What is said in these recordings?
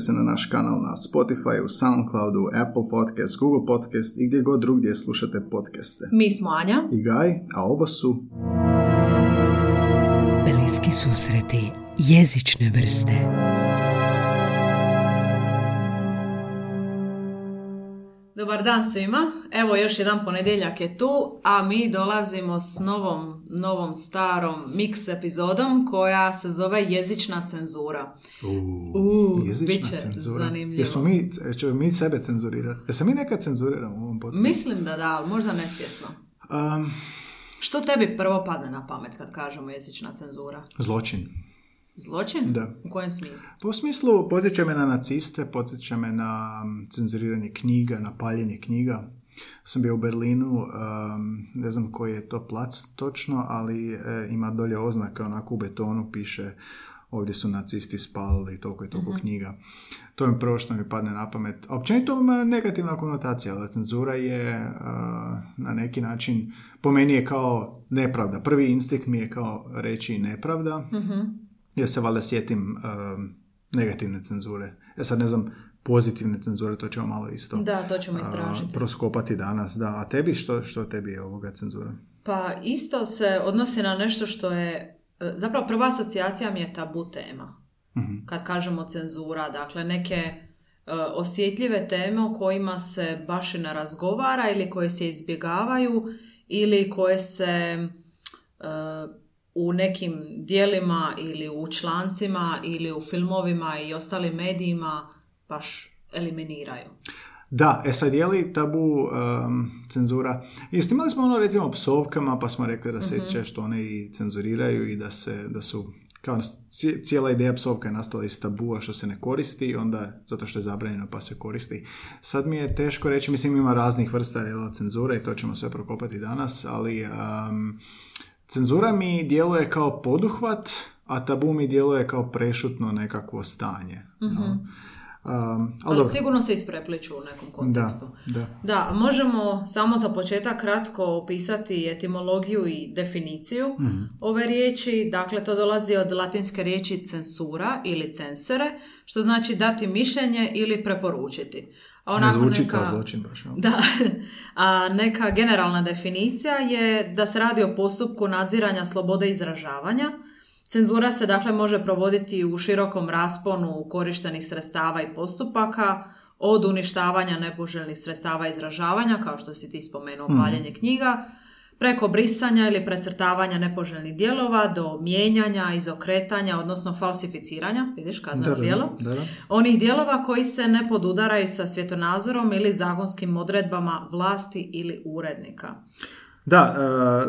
pretplatite se na naš kanal na Spotify, Soundcloudu, Apple Podcast, Google Podcast i gdje god drugdje slušate podcaste. Mi smo Anja. I Gaj, a ovo su Bliski susreti jezične vrste. Dobar dan svima. Evo još jedan ponedjeljak je tu, a mi dolazimo s novom, novom starom mix epizodom koja se zove jezična cenzura. U, jezična bit će cenzura. zanimljivo. Jesmo mi, ćemo mi sebe cenzurirati? Jesam mi nekad cenzuriramo u ovom podcastu? Mislim da da, ali možda nesvjesno. Um, Što tebi prvo padne na pamet kad kažemo jezična cenzura? zločin. Zločin? Da. U kojem smislu? Pa u smislu, podsjeća me na naciste, podsjeća me na mm, cenzuriranje knjiga, na paljenje knjiga. Sam bio u Berlinu, um, ne znam koji je to plac točno, ali e, ima dolje oznaka, onako u betonu piše ovdje su nacisti spalili toliko i toliko knjiga. To je prvo što mi padne na pamet. Općenito ima negativna konotacija, ali cenzura je uh, na neki način, po meni je kao nepravda. Prvi instinkt mi je kao reći nepravda, ja se valjda sjetim um, negativne cenzure. Ja sad ne znam pozitivne cenzure, to ćemo malo isto Da, to ćemo a, istražiti. proskopati danas. Da, a tebi što, što tebi je ovoga cenzura? Pa isto se odnosi na nešto što je, e, zapravo prva asocijacija mi je tabu tema. Kad kažemo cenzura, dakle neke osjetljive teme o kojima se baš i ne razgovara ili koje se izbjegavaju ili koje se u nekim dijelima ili u člancima ili u filmovima i ostalim medijima baš eliminiraju. Da, e sad je li tabu um, cenzura? Jeste imali smo ono recimo o psovkama pa smo rekli da se Mhm. često one i cenzuriraju i da se da su kao ci- cijela ideja psovka je nastala iz tabua što se ne koristi, onda zato što je zabranjeno pa se koristi. Sad mi je teško reći, mislim ima raznih vrsta cenzure i to ćemo sve prokopati danas, ali um, cenzura mi djeluje kao poduhvat, a tabu mi djeluje kao prešutno nekakvo stanje. no. Um, ali Ali sigurno se isprepliču u nekom kontekstu. Da, da. Da, možemo samo za početak kratko opisati etimologiju i definiciju Mhm. ove riječi. Dakle, to dolazi od latinske riječi censura ili censere, što znači dati mišljenje ili preporučiti. A Ne onako zvuči neka- kao zločin baš. jel? Da, a neka generalna definicija je da se radi o postupku nadziranja slobode izražavanja. Cenzura se dakle može provoditi u širokom rasponu korištenih sredstava i postupaka, od uništavanja nepoželjnih sredstava izražavanja, kao što si ti spomenuo, paljenje knjiga, preko brisanja ili precrtavanja nepoželjnih dijelova do mijenjanja, izokretanja, odnosno falsificiranja, vidiš kazneno djelo, onih dijelova koji se ne podudaraju sa svjetonazorom ili zakonskim odredbama vlasti ili urednika. Da,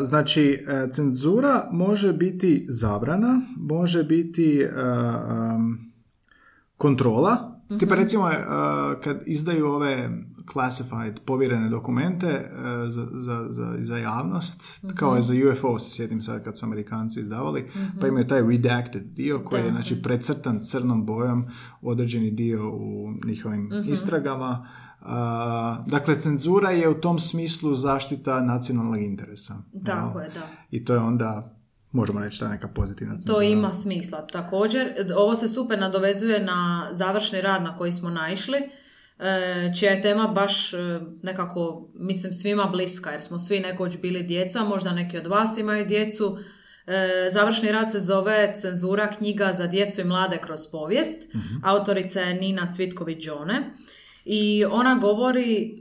e, znači e, cenzura može biti zabrana, može biti e, kontrola. Tipa recimo e, kad izdaju ove classified, povjerene dokumente e, za, za, za, za javnost, kao je za UFO, se sjetim sad kad su Amerikanci izdavali, pa imaju taj redacted dio koji je znači precrtan crnom bojom određeni dio u njihovim istragama. dakle, cenzura je u tom smislu zaštita nacionalnog interesa. Tako je, da. I to je onda možemo reći da je neka pozitivna cenzura. To ima smisla. Također, ovo se super nadovezuje na završni rad na koji smo naišli, čija je tema baš e, nekako, mislim, svima bliska, jer smo svi nekoć bili djeca, možda neki od vas imaju djecu. E, završni rad se zove Cenzura knjiga za djecu i mlade kroz povijest. uh Autorica je Nina Cvitković-Đone. I ona govori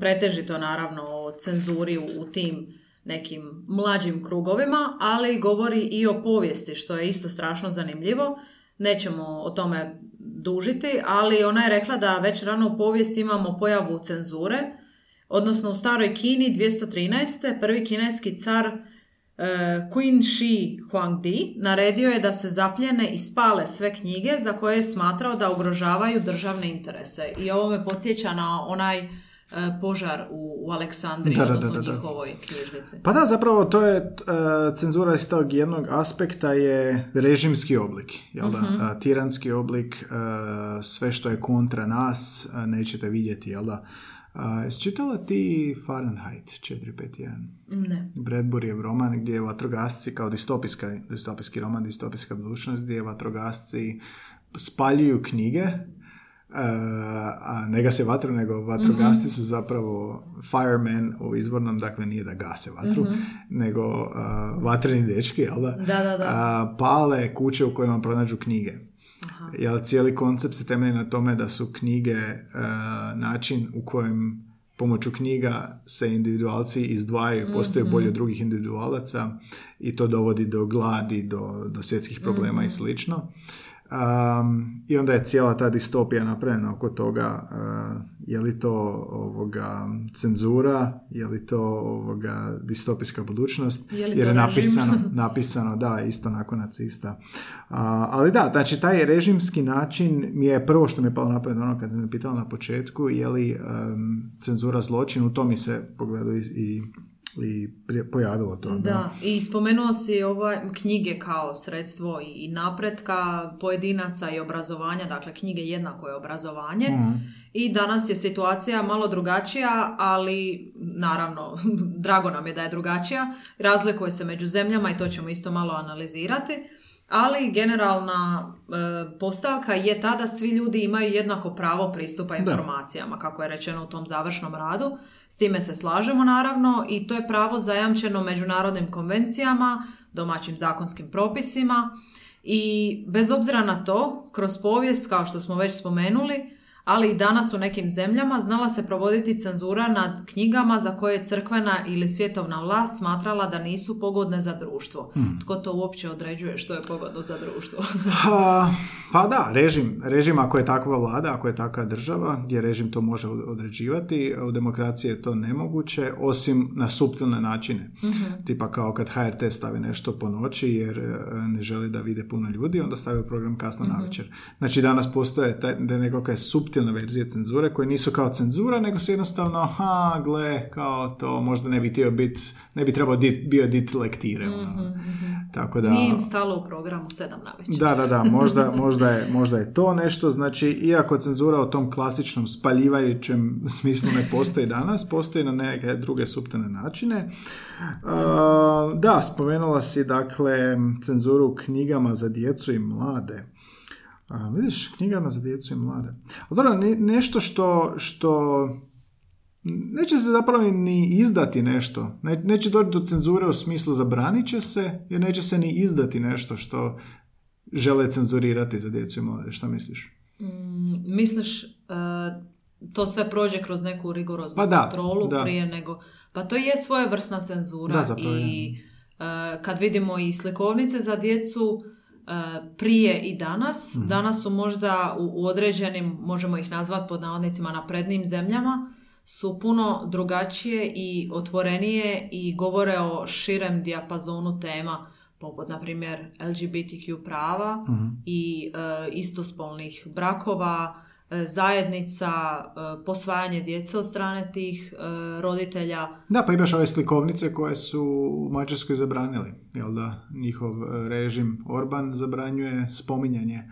pretežito naravno o cenzuri u tim nekim mlađim krugovima, ali govori i o povijesti, što je isto strašno zanimljivo. Nećemo o tome dužiti, ali ona je rekla da već rano u povijesti imamo pojavu cenzure, odnosno u staroj Kini 213. prvi kineski car uh, Qin Shi Huangdi naredio je da se zapljene i spale sve knjige za koje je smatrao da ugrožavaju državne interese. I ovo me podsjeća na onaj E, požar u, u Aleksandriji, da, odnosno da, njihovoj knjižnici. Pa da, zapravo to je uh, cenzura iz tog jednog aspekta je režimski oblik, jel da? Uh, tiranski oblik, sve što je kontra nas nećete vidjeti, jel da? Jesi čitala ti Fahrenheit 451? Ne. Bradburyjev roman gdje je vatrogasci kao distopijski roman, distopijska budućnost gdje vatrogasci spaljuju knjige a ne gase vatru, nego vatrogasci mhm. su zapravo firemen u izvornom, dakle nije da gase vatru, mhm. nego uh, vatreni dečki, jel da? Da, da, da. pale kuće u kojima pronađu knjige. Aha. Jel, cijeli koncept se temelji na tome da su knjige način u kojem pomoću knjiga se individualci izdvajaju, postaju bolji od drugih individualaca i to dovodi do gladi, do, do svjetskih problema i slično. Um, I onda je cijela ta distopija napravljena oko toga uh, je li to ovoga cenzura, je li to ovoga distopijska budućnost, je jer je napisano, napisano, da, isto nakon nacista. Uh, ali da, znači taj režimski način mi je prvo što mi je palo na ono kad sam me pitala na početku, je li um, cenzura zločin, u to mi se pogledaju i, i i pojavilo to. Da, i spomenuo si ove knjige kao sredstvo i napretka pojedinaca i obrazovanja, dakle knjige jednako je obrazovanje. Mhm. I danas je situacija malo drugačija, ali naravno, drago nam je da je drugačija. Razlikuje se među zemljama i to ćemo isto malo analizirati ali generalna e, postavka je ta da svi ljudi imaju jednako pravo pristupa informacijama, kako je rečeno u tom završnom radu. S time se slažemo naravno i to je pravo zajamčeno međunarodnim konvencijama, domaćim zakonskim propisima i bez obzira na to, kroz povijest, kao što smo već spomenuli, ali i danas u nekim zemljama znala se provoditi cenzura nad knjigama za koje je crkvena ili svjetovna vlast smatrala da nisu pogodne za društvo. Hmm. Tko to uopće određuje što je pogodno za društvo? pa, pa da, režim. Režim ako je takva vlada, ako je takva država, gdje režim to može određivati, u demokraciji je to nemoguće, osim na suptilne načine. uh Tipa kao kad HRT stavi nešto po noći jer e, ne želi da vide puno ljudi, onda stavi program kasno uh na večer. Znači danas postoje taj, da je nekakve suptilne verzije cenzure koje nisu kao cenzura, nego su jednostavno, ha, gle, kao to možda ne bi htio biti, ne bi trebao dit, bio dit lektire. mm Tako da... Nije im stalo u programu 7 na večer. Da, da, da, možda, možda, je, možda je to nešto, znači, iako cenzura u tom klasičnom spaljivajućem smislu ne postoji danas, postoji na neke druge suptilne načine. da, spomenula si, dakle, cenzuru knjigama za djecu i mlade. A, vidiš, knjigama za djecu i mlade. Ali dobro, nešto što, što neće se zapravo ni izdati nešto. Ne, neće doći do cenzure u smislu zabranit će se, jer neće se ni izdati nešto što žele cenzurirati za djecu i mlade. Šta misliš? Mm, misliš, uh, to sve prođe kroz neku rigoroznu pa da, kontrolu da. prije nego... Pa to je svojevrsna cenzura da, zapravo, i uh, kad vidimo i slikovnice za djecu, prije i danas. Mhm. Danas su možda u, određenim, možemo ih nazvati pod navodnicima, naprednim zemljama, su puno drugačije i otvorenije i govore o širem dijapazonu tema poput, na primjer, LGBTQ prava mhm. i e, istospolnih brakova, e, zajednica, e, posvajanje djece od strane tih roditelja. Da, pa imaš ove slikovnice koje su u Mađarskoj zabranili, jel da? Njihov režim Orban zabranjuje spominjanje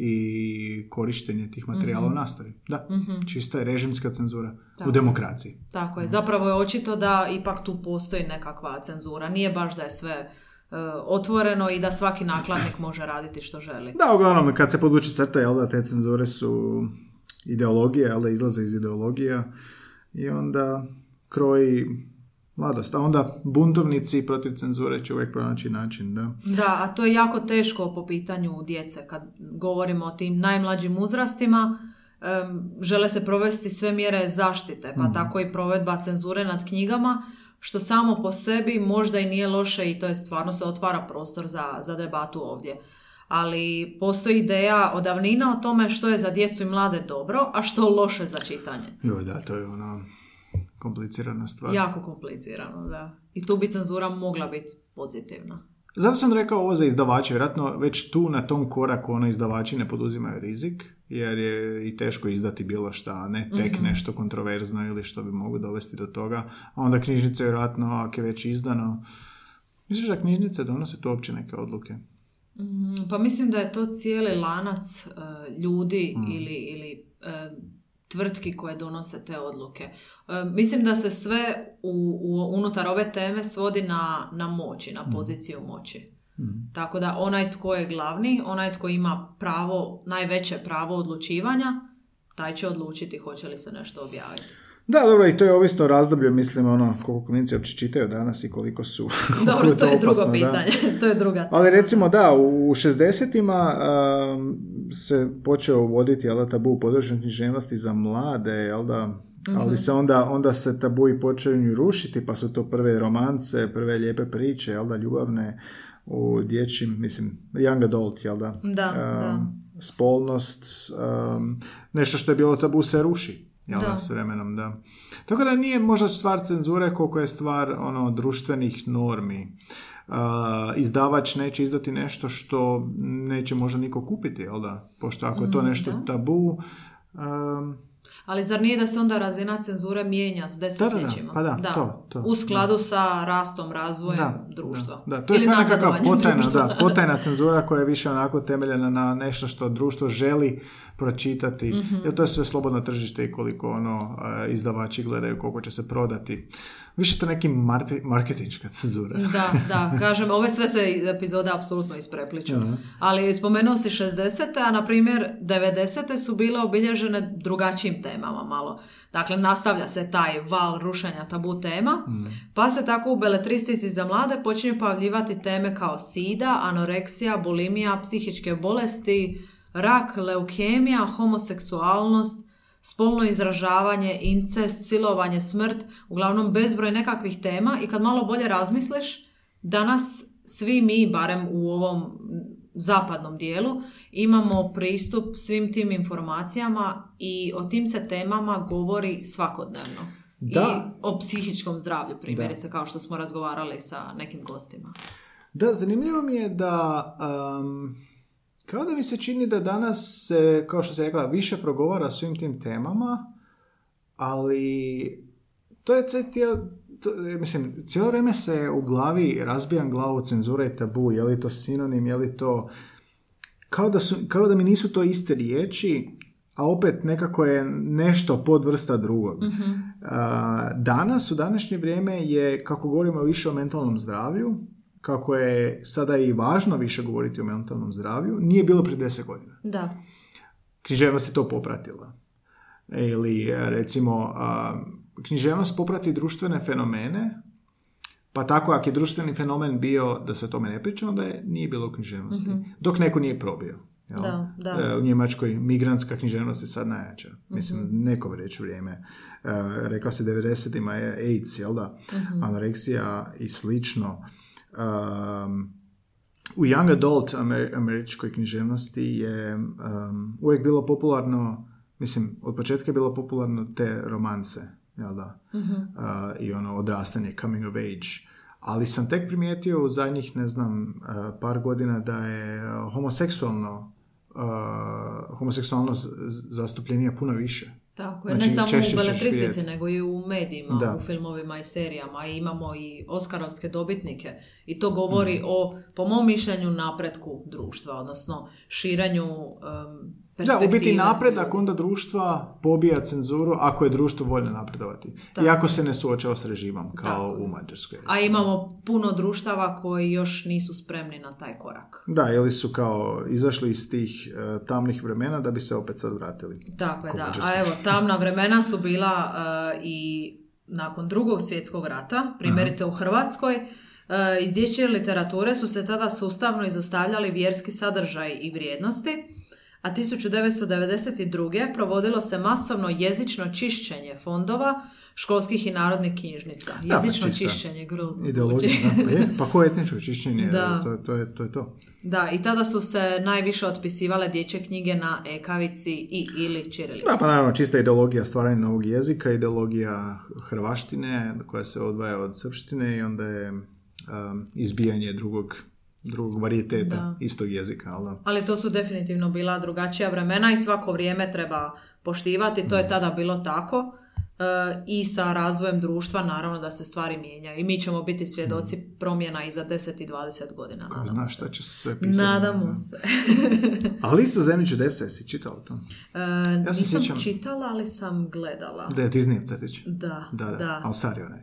i korištenje tih materijala u mhm. nastavi. Da, mm čista je režimska cenzura u demokraciji. Tako je. Zapravo je očito da ipak tu postoji nekakva cenzura. Nije baš da je sve e, otvoreno i da svaki nakladnik može raditi što želi. Da, uglavnom, kad se podvuči crta, jel da, te cenzure su ideologije, jel da izlaze iz ideologija i onda kroji mladost. A onda buntovnici protiv cenzure će uvijek pronaći način, da. Da, a to je jako teško po pitanju djece. Kad govorimo o tim najmlađim uzrastima, žele se provesti sve mjere zaštite, pa mhm. tako i provedba cenzure nad knjigama, što samo po sebi možda i nije loše i to je stvarno se otvara prostor za, za debatu ovdje. Ali postoji ideja od davnina o tome što je za djecu i mlade dobro, a što loše za čitanje. Joj, da, to je ono komplicirana stvar. Jako komplicirano, da. I tu bi cenzura mogla biti pozitivna. Zato sam rekao ovo za izdavače. Vjerojatno već tu na tom koraku ono izdavači ne poduzimaju rizik, jer je i teško izdati bilo šta, ne tek mm nešto kontroverzno ili što bi moglo dovesti do toga. A onda knjižnice vjerojatno, ako je već izdano, misliš da knjižnice donose tu uopće neke odluke? Mm, pa mislim da je to cijeli lanac uh, ljudi mm. ili, ili uh, tvrtki koje donose te odluke. E, mislim da se sve u, u, unutar ove teme svodi na, na moći, na mhm. poziciju moći. Mm. Tako da onaj tko je glavni, onaj tko ima pravo, najveće pravo odlučivanja, taj će odlučiti hoće li se nešto objaviti. Da, dobro, i to je ovisno o razdoblju, mislim, ono, koliko klinici uopće čitaju danas i koliko su... Dobro, to, je drugo pitanje, to je druga Ali recimo, da, u 60-ima se počeo uvoditi, jel da, tabu područne književnosti za mlade, jel da, ali mhm. se onda, onda se tabu počinju rušiti, pa su to prve romance, prve lijepe priče, jel da, ljubavne, u dječjim, mislim, young adult, jel da? Da, da. Spolnost, nešto što je bilo tabu se ruši jel da. s vremenom, da. Tako da nije možda stvar cenzure koliko je stvar ono društvenih normi. Uh, izdavač neće izdati nešto što neće možda niko kupiti, jel da? Pošto ako je to mm, nešto tabu, um, ali zar nije da se onda razina cenzure mijenja s desetljećima? Da, da, da, pa da, To, to, U skladu sa rastom, razvojem društva. Da, to je Ili potajna, da, potajna cenzura koja je više onako temeljena na nešto što društvo želi pročitati. mm Jer to je sve slobodno tržište i koliko ono e, izdavači gledaju koliko će se prodati. Više to neki marketinška cenzura. Da, da, kažem, ove sve se epizode apsolutno isprepliču. Ali spomenuo si 60. a na primjer 90. su bile obilježene drugačijim temama malo. Dakle, nastavlja se taj val rušenja tabu tema, mm. pa se tako u beletristici za mlade počinju pojavljivati teme kao sida, anoreksija, bulimija, psihičke bolesti, rak, leukemija, homoseksualnost, spolno izražavanje, incest, silovanje, smrt, uglavnom bezbroj nekakvih tema i kad malo bolje razmisliš, danas svi mi, barem u ovom zapadnom dijelu, imamo pristup svim tim informacijama i o tim se temama govori svakodnevno. Da. I o psihičkom zdravlju, primjerice, kao što smo razgovarali sa nekim gostima. Da, zanimljivo mi je da um, kao da mi se čini da danas se, kao što se rekla, više progovara svim tim temama, ali to je to, mislim, cijelo vrijeme se u glavi razbijam glavu cenzura i tabu, je li to sinonim, je li to kao da, su, kao da mi nisu to iste riječi, a opet nekako je nešto podvrsta drugog. mm Danas, u današnje vrijeme je, kako govorimo više o mentalnom zdravlju, kako je sada i važno više govoriti o mentalnom zdravlju, nije bilo prije deset godina. Da. Književnost je to popratila. Ili recimo književnost poprati društvene fenomene, pa tako ako je društveni fenomen bio da se tome ne priča, onda je, nije bilo književnosti. mm Dok neko nije probio. Jel? Da, da. E, u Njemačkoj migrantska književnost je sad najjača. Mislim, mm neko reći vrijeme. E, rekla se 90-ima je AIDS, jel da? mm Anoreksija i slično. Um, u Young Adult američkoj književnosti je um, uvijek bilo popularno, mislim, od početka je bilo popularno te romance, jel da? Mhm. Uh, I ono odrastanje, coming of age. Ali sam tek primijetio u zadnjih, ne znam, uh, par godina da je homoseksualno uh, homoseksualnost zastupljenija puno više. Tako je, ne Znači, samo češće u beletristici, nego i u medijima, Da. u filmovima i serijama. I imamo i Oskarovske dobitnike. I to govori o, po mom mišljenju, napretku društva, odnosno širenju um, Da, u biti napredak onda društva pobija cenzuru ako je društvo voljno napredovati. Tako I ako se ne suočava s režimom, kao Tako. u Mađarskoj. A imamo puno društava koji još nisu spremni na taj korak. Da, ili su kao izašli iz tih e, tamnih vremena da bi se opet sad vratili. Tako je, Ko da. Mađarska. A evo, tamna vremena su bila uh, i nakon drugog svjetskog rata, primjerice u Hrvatskoj, uh, iz dječje literature su se tada sustavno izostavljali vjerski sadržaj i vrijednosti, a 1992. provodilo se masovno jezično čišćenje fondova školskih i narodnih knjižnica. Da, Jezično čista čišćenje, grozno Ideologija, zvuči. da, pa je. Pa ko etničko čišćenje, Da. to, to, je, to je to. Da, i tada su se najviše otpisivale dječje knjige na ekavici i ili čirilici. Da, pa naravno, čista ideologija stvaranja novog jezika, ideologija hrvaštine koja se odvaja od srpštine i onda je um, izbijanje drugog, drugog varijeteta Da. istog jezika. Ali da. Ali to su definitivno bila drugačija vremena i svako vrijeme treba poštivati. To je tada bilo tako. E, I sa razvojem društva naravno da se stvari mijenjaju. I mi ćemo biti svjedoci promjena i za 10 i 20 godina. Ko zna šta će se sve pisati. Nadamo se. Ali su zemlji čudesa, jesi čitala to? E, Ja se nisam sjećam. čitala, ali sam gledala. Da je Disney crtić. Da, Da, da, da. stari onaj.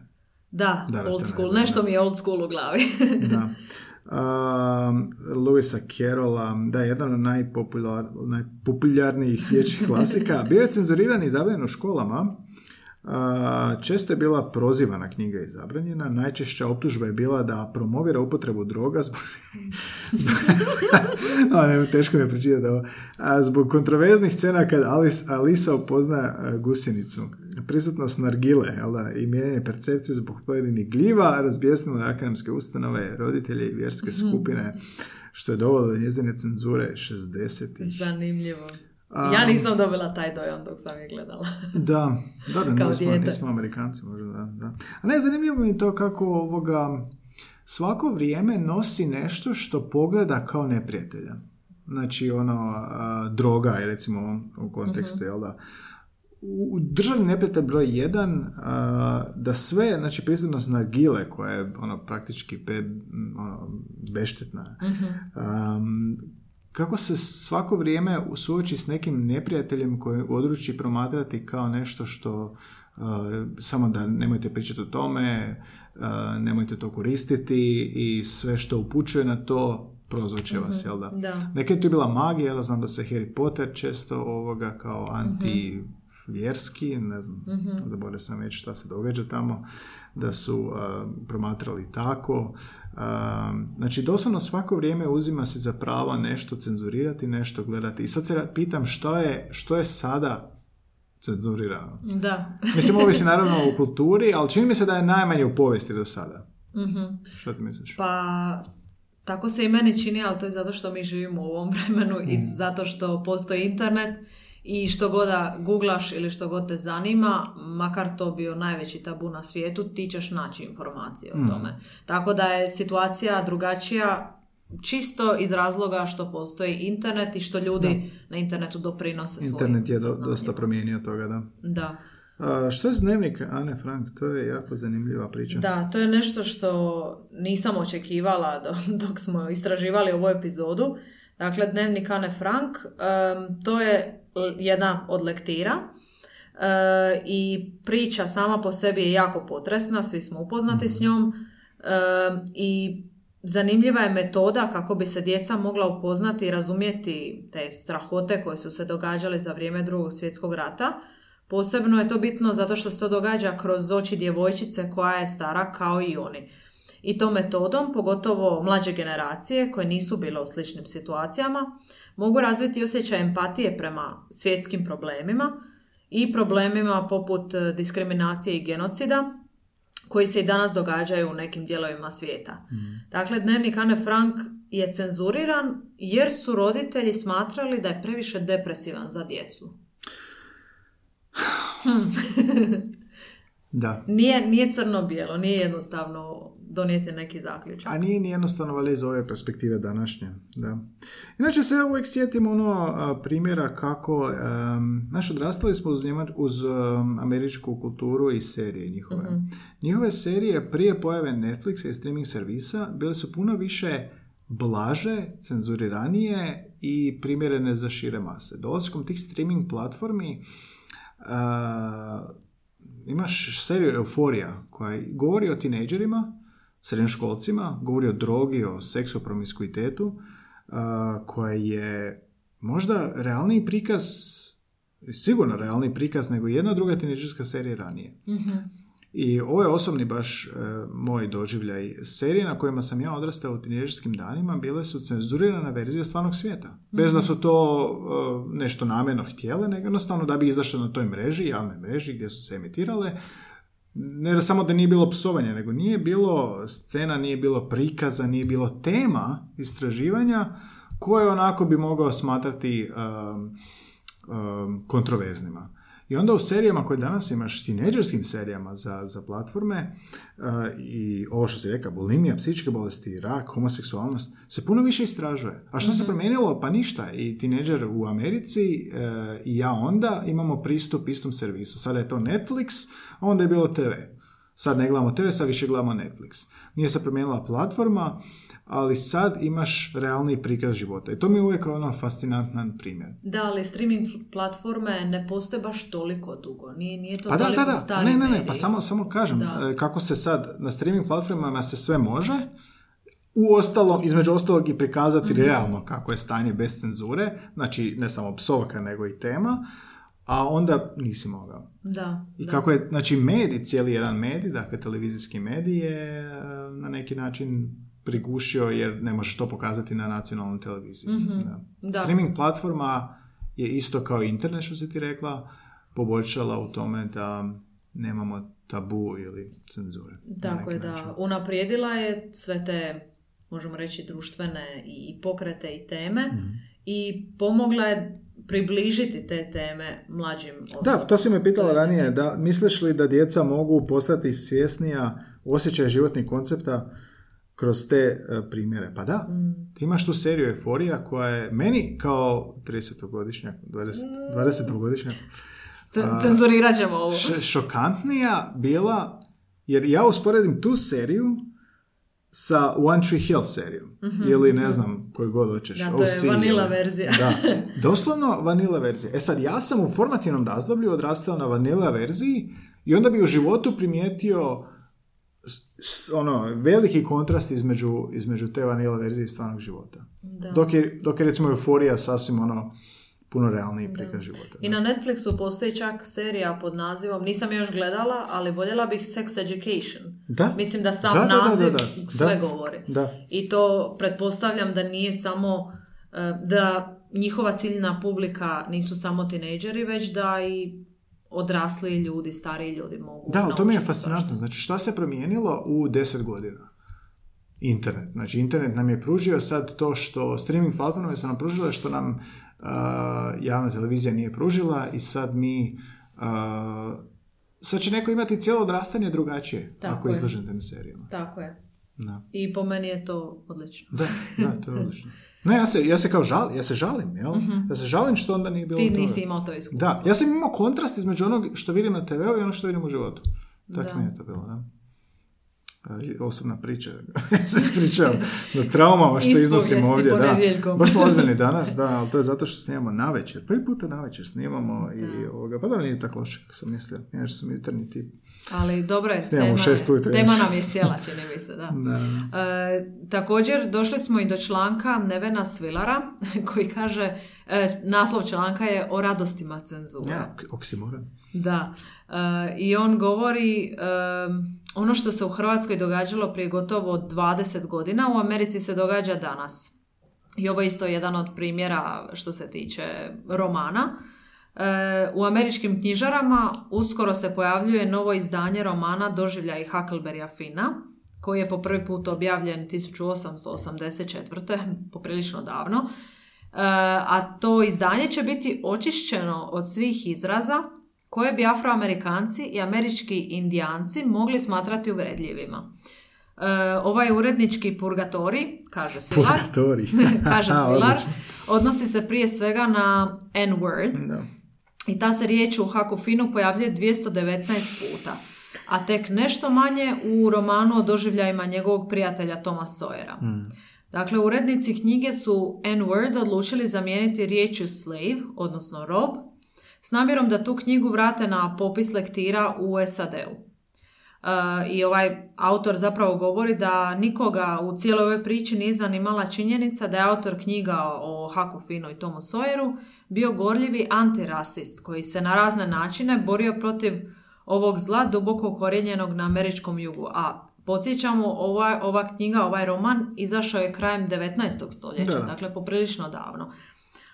Da, old ne, school. Nešto mi je old school u glavi. Da. Um, Louisa Carrolla, da, jedan od najpopular, najpopularnijih dječjih klasika. Bio je cenzuriran i zabranjen u školama. Uh, često je bila prozivana knjiga i zabranjena. Najčešća optužba je bila da promovira upotrebu droga zbog... zbog... A, ne, teško mi je pročitati ovo. Zbog kontroverznih scena kad Alice, Alisa upozna a, gusjenicu. Prisutnost nargile da, i mijenjanje percepcije zbog pojedinih gljiva razbjesnilo je akademske ustanove, roditelje i vjerske skupine, što je dovelo do njezine cenzure 60-ih. Zanimljivo. A- Ja nisam dobila taj dojam dok sam je gledala. Da, dobro, nismo, nismo Amerikanci možda, da, da. A ne, zanimljivo mi je to kako ovoga, svako vrijeme nosi nešto što pogleda kao neprijatelja. Znači, ono, a, droga je recimo u kontekstu, jel da, u državni neprijatelj broj jedan, a, da sve, znači prisutnost nargile koja je ono praktički be, ono, beštetna, um, kako se svako vrijeme suoči s nekim neprijateljem koji odruči promatrati kao nešto što uh, samo da nemojte pričati o tome, uh, nemojte to koristiti i sve što upućuje na to prozvaće vas, jel da? Da. Neka je tu bila magija, jel znam da se Harry Potter često ovoga kao anti vjerski, ne znam, zaboravio sam već šta se događa tamo, da su uh, promatrali tako. Uh, znači, doslovno svako vrijeme uzima se za pravo nešto cenzurirati, nešto gledati. I sad se pitam što je, što je sada cenzurirano. Da. Mislim, ovisi naravno u kulturi, ali čini mi se da je najmanje u povijesti do sada. Što ti misliš? Pa, tako se i meni čini, ali to je zato što mi živimo u ovom vremenu i zato što postoji internet i što god da googlaš ili što god te zanima, makar to bio najveći tabu na svijetu, ti ćeš naći informacije o tome. Tako da je situacija drugačija čisto iz razloga što postoji internet i što ljudi na internetu doprinose svojim Internet je do- dosta promijenio toga, da. Da. A, što je dnevnik Ane Frank? To je jako zanimljiva priča. Da, to je nešto što nisam očekivala do- dok smo istraživali ovu epizodu. Dakle, Dnevnik Ane Frank, em, to je jedna od lektira e, i priča sama po sebi je jako potresna, svi smo upoznati s njom Em, i zanimljiva je metoda kako bi se djeca mogla upoznati i razumjeti te strahote koje su se događale za vrijeme drugog svjetskog rata. Posebno je to bitno zato što se to događa kroz oči djevojčice koja je stara kao i oni. I to metodom, pogotovo mlađe generacije koje nisu bile u sličnim situacijama, mogu razviti osjećaj empatije prema svjetskim problemima i problemima poput e, diskriminacije i genocida koji se i danas događaju u nekim dijelovima svijeta. Dakle, dnevnik Anne Frank je cenzuriran jer su roditelji smatrali da je previše depresivan za djecu. Da. Nije, nije crno-bijelo, nije jednostavno donijeti neki zaključak. A nije ni jednostavno valjda iz ove perspektive današnje. Da. Inače se uvijek sjetim ono primjera kako, um, naš odrastali smo uz, uz američku kulturu i serije njihove. Mhm. Njihove serije prije pojave Netflixa i streaming servisa bile su puno više blaže, cenzuriranije i primjerene za šire mase. Dolaskom tih streaming platformi uh, imaš seriju Euforija koja govori o tinejdžerima, srednjoškolcima, govori o drogi, o seksu, o promiskuitetu, uh, koja je možda realniji prikaz, sigurno realniji prikaz nego jedna druga tinejdžerska serija ranije. mm i ovo je osobni baš e, moj doživljaj. Serije na kojima sam ja odrastao u tinežerskim danima bile su cenzurirana verzija stvarnog svijeta. Bez da su to e, nešto namjerno htjele, nego jednostavno da bi izašle na toj mreži, javnoj mreži gdje su se emitirale. Ne da samo da nije bilo psovanja, nego nije bilo scena, nije bilo prikaza, nije bilo tema istraživanja koje onako bi mogao smatrati um, um, kontroverznima. I onda u serijama koje danas imaš, tineđerskim serijama za, za platforme uh, i ovo što si rekao, bulimija, psihičke bolesti, rak, homoseksualnost, se puno više istražuje. A što se mhm. promijenilo? Pa ništa. I tineđer u Americi uh, i ja onda imamo pristup istom servisu. Sada je to Netflix, a onda je bilo TV. Sad ne gledamo TV, sad više gledamo Netflix. Nije se promijenila platforma, ali sad imaš realni prikaz života. I to mi je uvijek ono fascinantan primjer. Da, ali streaming platforme ne postoje baš toliko dugo. Nije, nije to pa toliko da, da, da. Ne, ne, ne, pa samo, samo kažem e, kako se sad na streaming platformama se sve može, u ostalom, između ostalog i prikazati mm realno kako je stanje bez cenzure, znači ne samo psovka nego i tema, a onda nisi mogao. Da. I kako je, znači medij, cijeli jedan medij, dakle televizijski medij je e, na neki način prigušio jer ne možeš to pokazati na nacionalnoj televiziji. mm Da. Streaming platforma je isto kao internet što si ti rekla, poboljšala u tome da nemamo tabu ili cenzure. Tako je, da. Unaprijedila je sve te, možemo reći, društvene i pokrete i teme mhm. i pomogla je približiti te teme mlađim osobama. Da, to si me pitala ranije. Da, misliš li da djeca mogu postati svjesnija osjećaja životnih koncepta kroz te e, primjere. Pa da, mm. ti imaš tu seriju Euforija koja je meni kao 30-godišnjak, 20, 20-godišnjak, cenzurirat ćemo ovo. šokantnija bila, jer ja usporedim tu seriju sa One Tree Hill serijom. mm Ili ne znam koju god hoćeš. Da, to je vanila verzija. da, doslovno vanila verzija. E sad, ja sam u formativnom razdoblju odrastao na vanila verziji i onda bi u životu primijetio ono, veliki kontrast između, između te vanila verzije i stvarnog života. Da. Dok, je, dok je recimo euforija sasvim ono, puno realniji prikaz života. I na Netflixu postoji čak serija pod nazivom, nisam još gledala, ali voljela bih Sex Education. Da. Mislim da sam da, naziv da, sve govori. I to pretpostavljam da nije samo eh, da njihova ciljna publika nisu samo tinejdžeri, već da i odrasli ljudi, stariji ljudi mogu Da, to mi je fascinantno. Znači, šta se promijenilo u deset godina? Internet. Znači, internet nam je pružio sad to što streaming platforme su nam pružile što nam uh, javna televizija nije pružila i sad mi uh, sad će neko imati cijelo odrastanje drugačije Tako ako je izložen tim serijama. Tako je. Da. I po meni je to odlično. Da, da, to je odlično. Ne, ja se, ja se kao žalim, ja se žalim, jel? Mm-hmm. Ja se žalim što onda nije bilo Ti nisi imao to iskustvo. Da, ja sam imao kontrast između onog što vidim na TV-u i ono što vidim u životu. Tako mi je to bilo, da osobna priča. se pričam na traumama što iznosim ovdje. Da. Baš smo ozbiljni danas, da, ali to je zato što snimamo na večer. Prvi puta na večer snimamo i ovoga, pa dobro nije tako loše kako sam mislio. Inače sam jutarnji tip. Ali dobro je, tema, šest tema nam je sjela, čini mi se, da. da. E, također, došli smo i do članka Nevena Svilara, koji kaže, e, naslov članka je o radostima cenzura. Ja, oksimoran. Da. E, I on govori e, ono što se u Hrvatskoj događalo prije gotovo 20 godina, u Americi se događa danas. I ovo je isto jedan od primjera što se tiče romana. E, u američkim knjižarama uskoro se pojavljuje novo izdanje romana Doživlja i Huckleberrya Fina, koji je po prvi put objavljen 1884. poprilično davno. A to izdanje će biti očišćeno od svih izraza koje bi afroamerikanci i američki indijanci mogli smatrati uvredljivima. ovaj urednički purgatori, kaže Svilar, Purgatori. kaže Svilar, odnosi se prije svega na N-word Da. i ta se riječ u Haku Finu pojavljuje 219 puta, a tek nešto manje u romanu o doživljajima njegovog prijatelja Toma Sawyera. Dakle, urednici knjige su N-word odlučili zamijeniti riječju slave, odnosno rob, s namjerom da tu knjigu vrate na popis lektira u SAD-u. E, I ovaj autor zapravo govori da nikoga u cijeloj ovoj priči nije zanimala činjenica da je autor knjiga o Haku Finu i Tomu Sawyeru bio gorljivi antirasist koji se na razne načine borio protiv ovog zla duboko ukorijenjenog na američkom jugu. A podsjećamo, ova, ova knjiga, ovaj roman izašao je krajem 19. stoljeća, Da, da. dakle poprilično davno.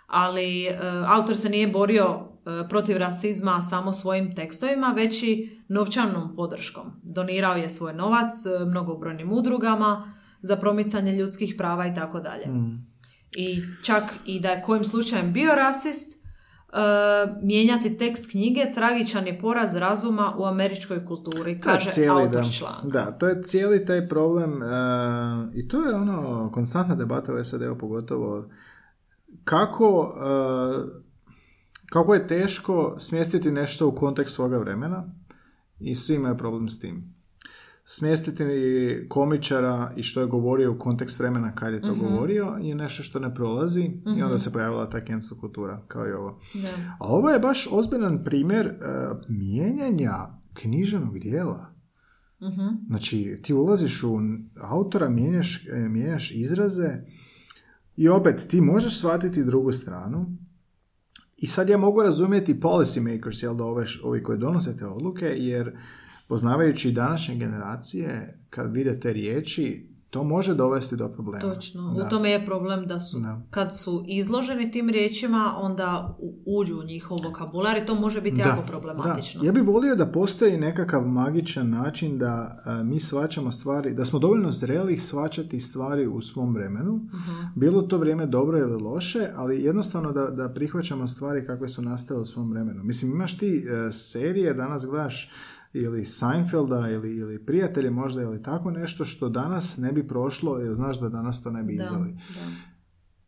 Ali e, autor se nije borio protiv rasizma samo svojim tekstovima, već i novčanom podrškom. Donirao je svoj novac e, mnogobrojnim udrugama za promicanje ljudskih prava i tako dalje. I čak i da je kojim slučajem bio rasist, e, mijenjati tekst knjige tragičan je poraz razuma u američkoj kulturi, To kaže cijeli, autor da. članka. Da, to je cijeli taj problem e, i to je ono konstantna debata u SAD-u pogotovo kako, e, kako je teško smjestiti nešto u kontekst svoga vremena i svi imaju problem s tim. Smjestiti komičara i što je govorio u kontekst vremena kad je to govorio je nešto što ne prolazi i onda se pojavila ta cancel kultura kao i ovo. Da. A ovo je baš ozbiljan primjer e, mijenjanja književnog dijela. Mhm. Znači, ti ulaziš u autora, mijenjaš, e, mijenjaš izraze i opet, ti možeš shvatiti drugu stranu i sad ja mogu razumjeti policy makers, jel da ove, ovi koji donose te odluke, jer poznavajući današnje generacije, kad vide te riječi, to može dovesti do problema. Točno. Da. U tome je problem da su, Da. kad su izloženi tim riječima, onda uđu u njihov vokabular i to može biti Da, jako problematično. da. Ja bih volio da postoji nekakav magičan način da a, mi svačamo stvari, da smo dovoljno zreli shvaćati stvari u svom vremenu, Mhm. bilo to vrijeme dobro ili loše, ali jednostavno da, da prihvaćamo stvari kakve su nastale u svom vremenu. Mislim, imaš ti e, serije, danas gledaš ili Seinfelda ili, ili prijatelje možda ili tako nešto što danas ne bi prošlo jer znaš da danas to ne bi Da, izdali. da.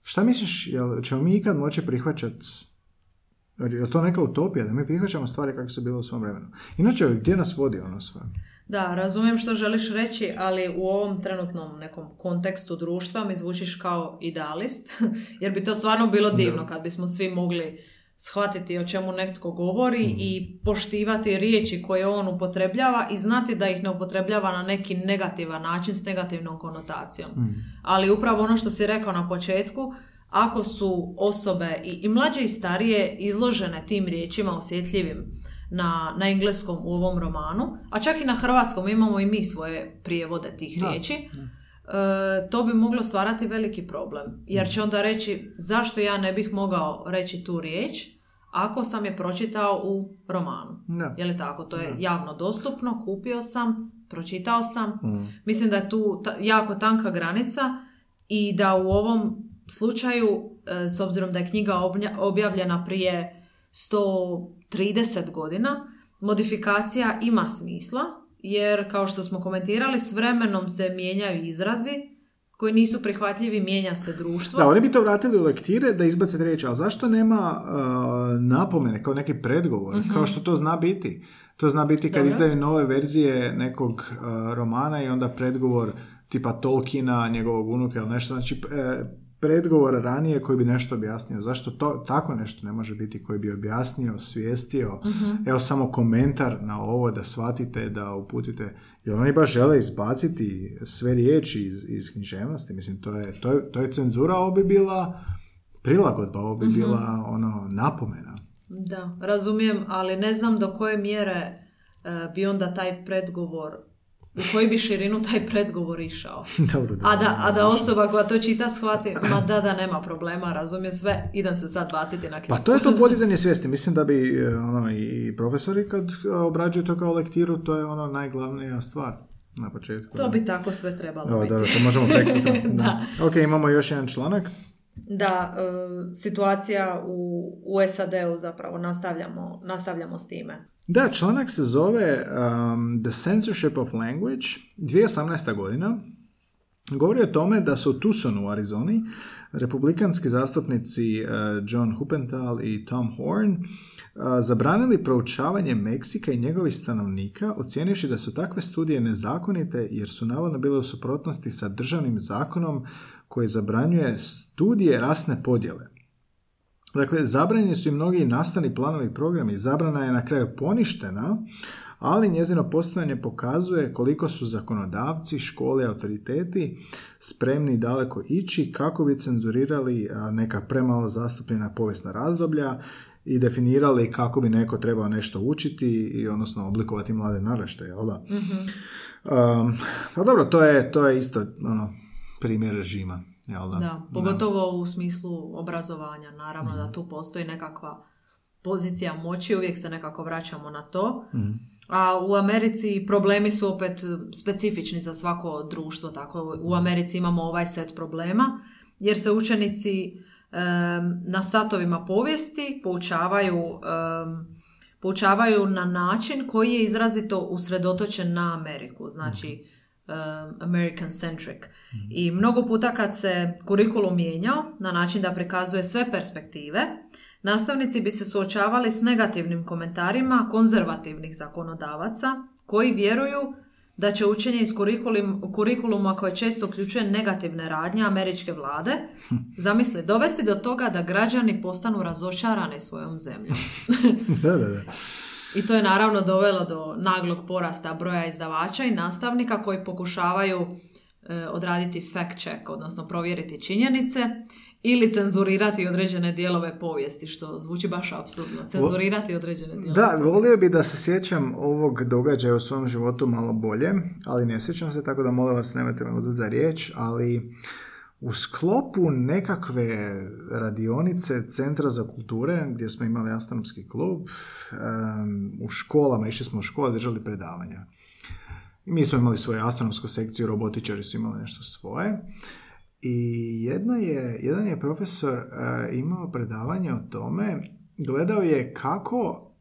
Šta misliš, jel, ćemo mi ikad moći prihvaćati je to neka utopija da mi prihvaćamo stvari kako su bile u svom vremenu? Inače, gdje nas vodi ono sve? Da, razumijem što želiš reći, ali u ovom trenutnom nekom kontekstu društva mi zvučiš kao idealist, jer bi to stvarno bilo divno kad bismo svi mogli shvatiti o čemu netko govori Mhm. i poštivati riječi koje on upotrebljava i znati da ih ne upotrebljava na neki negativan način s negativnom konotacijom. Mhm. Ali upravo ono što si rekao na početku, ako su osobe i, i mlađe i starije izložene tim riječima osjetljivim na, na engleskom u ovom romanu, a čak i na hrvatskom imamo i mi svoje prijevode tih Da, riječi, e, to bi moglo stvarati veliki problem. Jer će onda reći zašto ja ne bih mogao reći tu riječ ako sam je pročitao u romanu. Da. Je li tako? To je javno dostupno, kupio sam, pročitao sam. Mm. Mislim da je tu ta- jako tanka granica i da u ovom slučaju, e, s obzirom da je knjiga objavljena prije 130 godina, modifikacija ima smisla, jer kao što smo komentirali, s vremenom se mijenjaju izrazi koji nisu prihvatljivi, mijenja se društvo. Da, oni bi to vratili u lektire da izbace riječi, ali zašto nema uh, napomene kao neki predgovor, kao što to zna biti? To zna biti kad Dobro. izdaju nove verzije nekog uh, romana i onda predgovor tipa Tolkiena, njegovog unuka ili nešto, znači e, predgovor ranije koji bi nešto objasnio. Zašto to, tako nešto ne može biti koji bi objasnio, svijestio, evo samo komentar na ovo da shvatite, da uputite, jer oni baš žele izbaciti sve riječi iz, iz književnosti, mislim, to je, to je, to je cenzura, ovo bi bila prilagodba, ovo bi bila ono napomena. Da, razumijem, ali ne znam do koje mjere e, bi onda taj predgovor, u koju bi širinu taj predgovor išao. Dobro, da. A da, a da osoba koja to čita shvati, ma da, da, nema problema, razumijem sve, idem se sad baciti na Pa knjigu. to je to podizanje svijesti. Mislim da bi e, ono, i profesori kad e, obrađuju to kao lektiru, to je ono najglavnija stvar na početku. To da. bi tako sve trebalo O, biti. dobro, to možemo da. Da. Ok, imamo još jedan članak. da e, situacija u, u SAD-u zapravo nastavljamo, nastavljamo s time. Da, članak se zove um, The Censorship of Language, 2018. godina. Govori o tome da su u u Arizoni republikanski zastupnici uh, John Huppenthal i Tom Horn uh, zabranili proučavanje Meksika i njegovih stanovnika, ocijenivši da su takve studije nezakonite jer su navodno bile u suprotnosti sa državnim zakonom koji zabranjuje studije rasne podjele. Dakle, zabranjeni su i mnogi nastavni planovi programi. Zabrana je na kraju poništena, ali njezino postojanje pokazuje koliko su zakonodavci, škole, autoriteti spremni daleko ići kako bi cenzurirali neka premalo zastupljena povijesna razdoblja i definirali kako bi neko trebao nešto učiti i odnosno oblikovati mlade naraštaje, jel da? mm pa dobro, to je, to je isto ono, primjer režima. Jel da? da, pogotovo u smislu obrazovanja. Naravno da mhm. tu postoji nekakva pozicija moći, uvijek se nekako vraćamo na to. Mhm. A u Americi problemi su opet specifični za svako društvo. Tako u Americi imamo ovaj set problema jer se učenici na satovima povijesti poučavaju poučavaju na način koji je izrazito usredotočen na Ameriku. Znači, Um, American centric. Mhm. I mnogo puta kad se kurikulum mijenjao na način da prikazuje sve perspektive, nastavnici bi se suočavali s negativnim komentarima konzervativnih zakonodavaca koji vjeruju da će učenje iz kurikuluma koje često uključuje negativne radnje američke vlade, zamisli, dovesti do toga da građani postanu razočarani svojom zemljom. da, da, da. I to je naravno dovelo do naglog porasta broja izdavača i nastavnika koji pokušavaju e, odraditi fact check, odnosno provjeriti činjenice ili cenzurirati određene dijelove povijesti, što zvuči baš apsurdno. Cenzurirati određene dijelove Da, volio bi da se sjećam ovog događaja u svom životu malo bolje, ali ne sjećam se, tako da molim vas nemojte me uzeti za riječ, ali u sklopu nekakve radionice Centra za kulture, gdje smo imali astronomski klub, u školama, išli smo u škole, držali predavanja. Mi smo imali svoju astronomsku sekciju, robotičari su imali nešto svoje. I jedna je, jedan je profesor uh, imao predavanje o tome, gledao je kako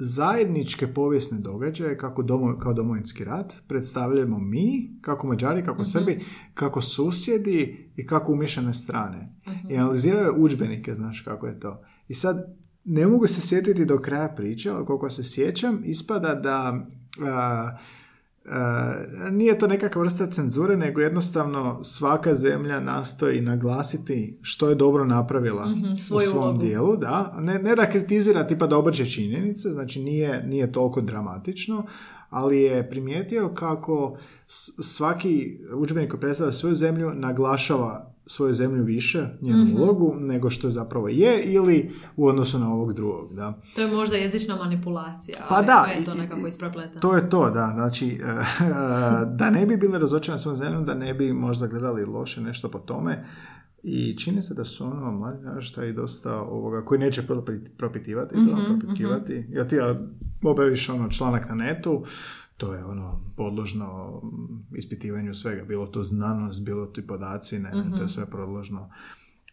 zajedničke povijesne događaje kako domo, kao domovinski rat predstavljamo mi, kako Mađari, kako uh Srbi, kako susjedi i kako umješane strane. uh I analizirao je udžbenike, znaš kako je to. I sad ne mogu se sjetiti do kraja priče, ali koliko se sjećam, ispada da nije to nekakva vrsta cenzure, nego jednostavno svaka zemlja nastoji naglasiti što je dobro napravila mm u svom dijelu. Da. Ne, ne da kritizira tipa da obrće činjenice, znači nije, nije toliko dramatično, ali je primijetio kako svaki udžbenik koji predstavlja svoju zemlju naglašava svoju zemlju više, njenu mm ulogu, nego što zapravo je ili u odnosu na ovog drugog. Da. To je možda jezična manipulacija, pa ali da, sve je to nekako isprepleteno. To je to, da. Znači, da ne bi bili razočarani svojom zemljom, da ne bi možda gledali loše nešto po tome, i čini se da su ono mladi i dosta ovoga, koji neće propitivati, mm-hmm, propitkivati. Mm-hmm. Ja ti ja objaviš ono članak na netu, to je ono podložno ispitivanju svega, bilo to znanost, bilo to podaci, ne, to je mhm. sve podložno.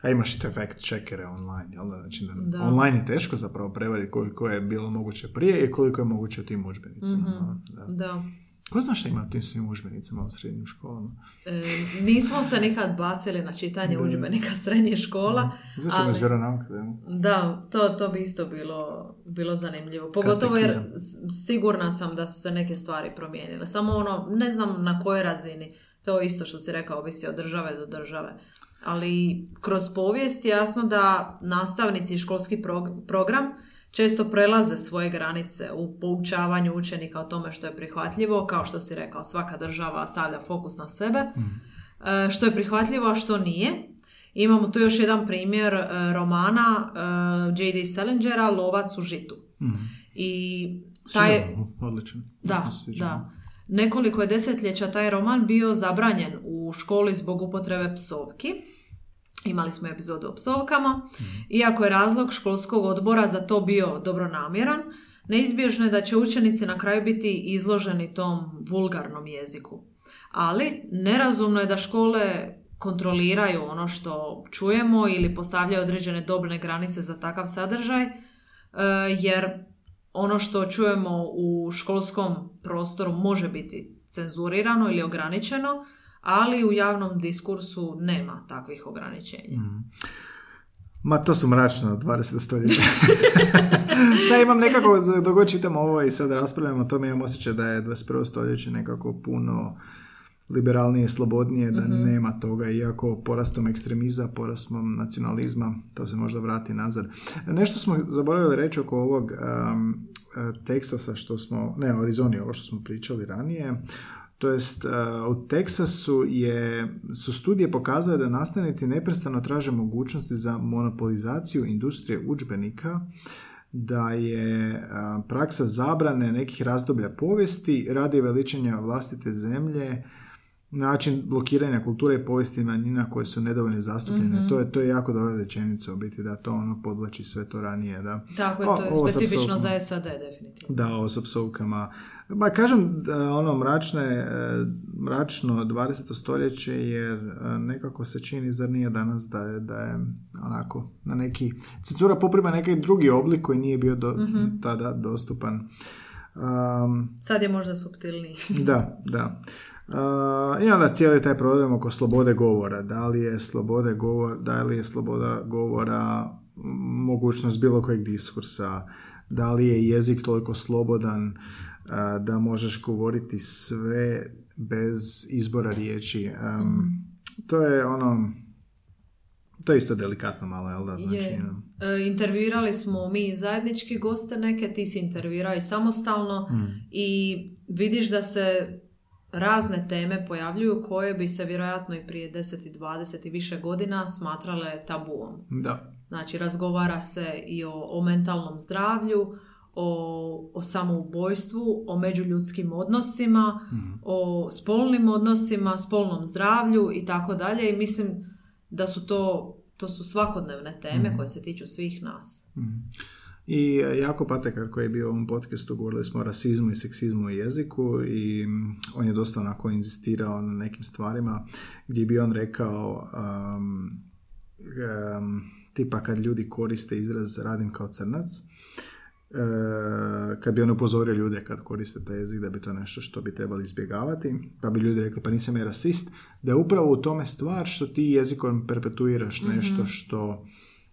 A imaš i te fact checkere online, jel da? Znači, da. online je teško zapravo prevariti koliko je bilo moguće prije i koliko je moguće u tim udžbenicima. mm Da. da. Ko zna što ima tim svim udžbenicama u srednjim školama? E, nismo se nikad bacili na čitanje udžbenika srednje škola. Ćemo iz Da, to, to bi isto bilo, bilo zanimljivo. Pogotovo jer sigurna sam da su se neke stvari promijenile. Samo ono, ne znam na kojoj razini. To isto što si rekao, ovisi od države do države. Ali kroz povijest jasno da nastavnici i školski program često prelaze svoje granice u poučavanju učenika o tome što je prihvatljivo, kao što si rekao, svaka država stavlja fokus na sebe, mm. e, što je prihvatljivo, a što nije. Imamo tu još jedan primjer e, romana e, J.D. Salingera, Lovac u žitu. Mm. I taj... Odličan. Da, da. Nekoliko je desetljeća taj roman bio zabranjen u školi zbog upotrebe psovki. Imali smo epizodu o psovkama. Iako je razlog školskog odbora za to bio dobronamjeran, neizbježno je da će učenici na kraju biti izloženi tom vulgarnom jeziku. Ali nerazumno je da škole kontroliraju ono što čujemo ili postavljaju određene dobne granice za takav sadržaj, e, jer ono što čujemo u školskom prostoru može biti cenzurirano ili ograničeno, ali u javnom diskursu nema takvih ograničenja. Mhm. Ma to su mračno 20. stoljeća. da, imam nekako, dok čitamo ovo i sad raspravljamo o tome, imam osjećaj da je 21. stoljeće nekako puno liberalnije, slobodnije, da mhm. nema toga, iako porastom ekstremiza, porastom nacionalizma, to se možda vrati nazad. Nešto smo zaboravili reći oko ovog um, Teksasa što smo, ne, Arizoni, ovo što smo pričali ranije, to jest, u Teksasu je, su studije pokazale da nastavnici neprestano traže mogućnosti za monopolizaciju industrije udžbenika, da je praksa zabrane nekih razdoblja povijesti radi veličanja vlastite zemlje, način blokiranja kulture i povijesti manjina koje su nedovoljno zastupljene. mm To, je, to je jako dobra rečenica u biti, da to ono podlači sve to ranije. Da. Tako je, to je specifično za SAD definitivno. Da, ovo sa psovkama. Ma kažem, ono mračne, e, mračno 20. stoljeće jer e, nekako se čini, zar nije danas da je, da je onako na neki, cenzura poprima neki drugi oblik koji nije bio do, mhm. tada dostupan. Um, Sad je možda subtilniji. da, da. Uh, I onda cijeli taj problem oko slobode govora. Da li je slobode govor, da li je sloboda govora mogućnost bilo kojeg diskursa, da li je jezik toliko slobodan uh, da možeš govoriti sve bez izbora riječi. Um, To je ono, to je isto delikatno malo, jel da? Znači, je. E, intervjuirali smo mi zajednički goste neke, ti si intervjuirao i samostalno mm. i vidiš da se razne teme pojavljuju koje bi se vjerojatno i prije 10 i 20 i više godina smatrale tabuom. Da. Znači, razgovara se i o, o mentalnom zdravlju, o, o samoubojstvu, o međuljudskim odnosima, mhm. o spolnim odnosima, spolnom zdravlju i tako dalje. I mislim da su to, to su svakodnevne teme mhm. koje se tiču svih nas. Mhm. I e, Jako Patekar koji je bio u ovom podcastu, govorili smo o rasizmu i seksizmu u jeziku i on je dosta onako inzistirao na nekim stvarima gdje bi on rekao um, um, tipa kad ljudi koriste izraz radim kao crnac, uh, kad bi on upozorio ljude kad koriste taj jezik da bi to nešto što bi trebali izbjegavati, pa bi ljudi rekli pa nisam je rasist, da je upravo u tome stvar što ti jezikom perpetuiraš mhm. nešto što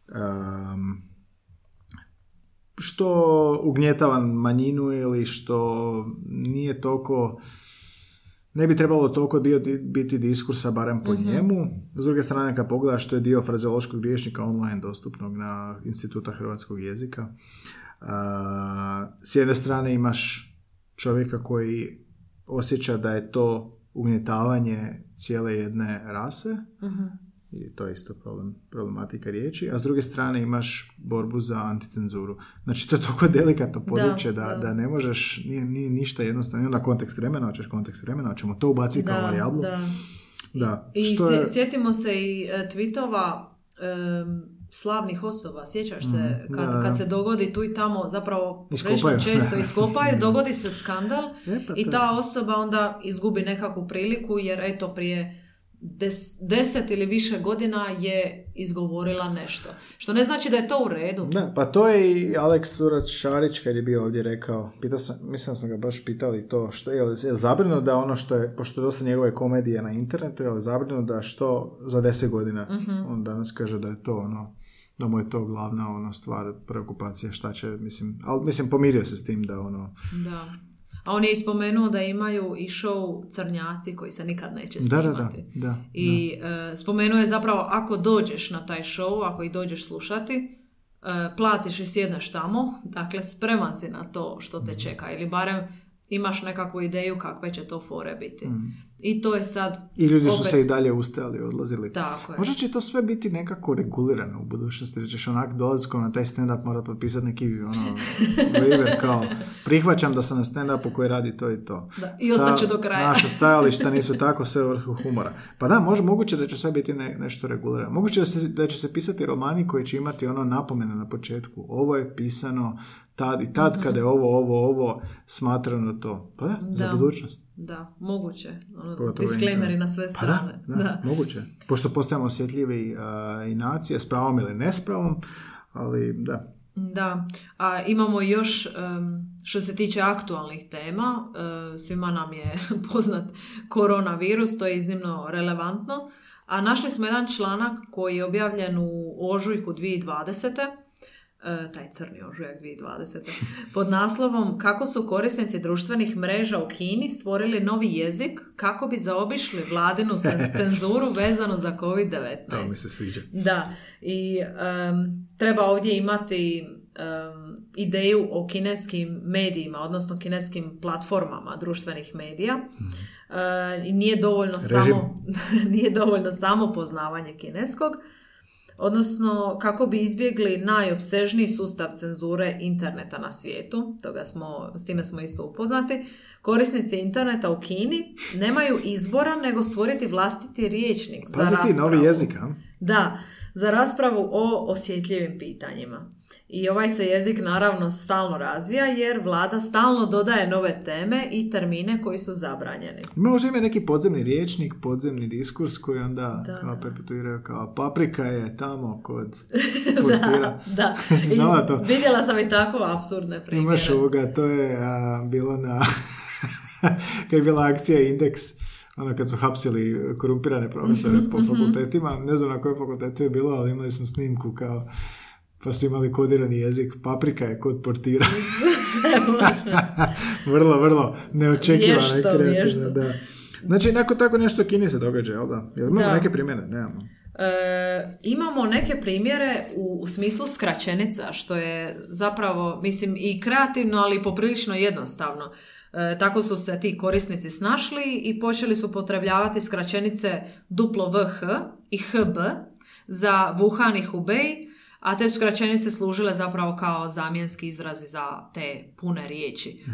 um, što ugnjetava manjinu ili što nije toliko ne bi trebalo toliko bio, biti diskursa barem po mhm. njemu. S druge strane, kad pogledaš što je dio frazeološkog rječnika online dostupnog na Instituta hrvatskog jezika, s jedne strane imaš čovjeka koji osjeća da je to ugnjetavanje cijele jedne rase, mhm i to je isto problem, problematika riječi, a s druge strane imaš borbu za anticenzuru. Znači to je toliko delikatno područje da, da, da. ne možeš, nije, nije ništa jednostavno, onda kontekst vremena, hoćeš kontekst vremena, hoćemo to ubaciti kao varijablu. Da. da. I Što je... sjetimo se i uh, tweetova slavnih osoba, sjećaš se, mm, kad, kad se dogodi tu i tamo, zapravo iskopaju. često iskopaju, dogodi se skandal e, pa i ta osoba onda izgubi nekakvu priliku jer eto prije des, deset ili više godina je izgovorila nešto. Što ne znači da je to u redu. Ne, pa to je i Aleks Surac Šarić kad je bio ovdje rekao, pitao sam, mislim da smo ga baš pitali to, što je, je da ono što je, pošto je dosta njegove komedije na internetu, je li da što za deset godina, uh on danas kaže da je to ono, da mu je to glavna ono stvar, preokupacija, šta će, mislim, ali mislim pomirio se s tim da ono... Da. A on je ispomenuo da imaju i show Crnjaci koji se nikad neće snimati. Da, da, da, I uh, spomenuo je zapravo ako dođeš na taj show, ako ih dođeš slušati, uh, platiš i sjedneš tamo, dakle spreman si na to što te mhm. čeka ili barem imaš nekakvu ideju kakve će to fore biti. Mm. I to je sad... I ljudi su se i dalje ustajali, odlazili. Tako je. Možda će to sve biti nekako regulirano u budućnosti. Rećeš onak dolazkom na taj stand-up mora potpisati neki ono, waiver kao prihvaćam da sam na stand-upu koji radi to i to. Da, I ostaću do kraja. Naša stajališta nisu tako, sve vrhu humora. Pa da, može, moguće da će sve biti ne, nešto regulirano. Moguće da, se, da će se pisati romani koji će imati ono napomene na početku. Ovo je pisano tad i tad kada je ovo, ovo, ovo smatrano to. Pa da, za budućnost. da, moguće. Ono, disclaimeri na sve strane. Pa da, da, moguće. Pošto postajemo osjetljivi uh, i nacije, s pravom ili nespravom, ali da. Da, a imamo još, što se tiče aktualnih tema, svima nam je poznat koronavirus, to je iznimno relevantno, a našli smo jedan članak koji je objavljen u ožujku 2020 E, taj crni ožujak 2020. pod naslovom Kako su korisnici društvenih mreža u Kini stvorili novi jezik kako bi zaobišli vladinu cenzuru vezano za COVID-19. To mi se sviđa. Da, i treba ovdje imati ideju o kineskim medijima, odnosno kineskim platformama društvenih medija. Mm. i nije dovoljno samo nije dovoljno samo poznavanje kineskog, odnosno kako bi izbjegli najopsežniji sustav cenzure interneta na svijetu, toga smo, s time smo isto upoznati, korisnici interneta u Kini nemaju izbora nego stvoriti vlastiti riječnik za raspravu. novi jezik, Da, za raspravu o osjetljivim pitanjima. I ovaj se jezik naravno stalno razvija jer vlada stalno dodaje nove teme i termine koji su zabranjeni. Može ima neki podzemni riječnik, podzemni diskurs koji onda da. kao perpetuiraju kao paprika je tamo kod portira. da, da. to? Vidjela sam i tako apsurdne primjere. Imaš ovoga, to je bilo na... kad je bila akcija Indeks, ono kad su hapsili korumpirane profesore po mhm, fakultetima, ne znam na kojoj fakultetu je bilo, ali imali smo snimku kao pa su imali kodirani jezik. Paprika je kod portira. vrlo, vrlo neočekivano i kreativno. Da. Znači, nakon tako nešto Kini se događa, jel da? Jel imamo neke primjere? Nemamo. E, imamo neke primjere u, u smislu skraćenica, što je zapravo, mislim, i kreativno, ali i poprilično jednostavno. E, tako su se ti korisnici snašli i počeli su potrebljavati skraćenice duplo VH i HB za Wuhan i Hubei, a te skraćenice služile zapravo kao zamjenski izrazi za te pune riječi.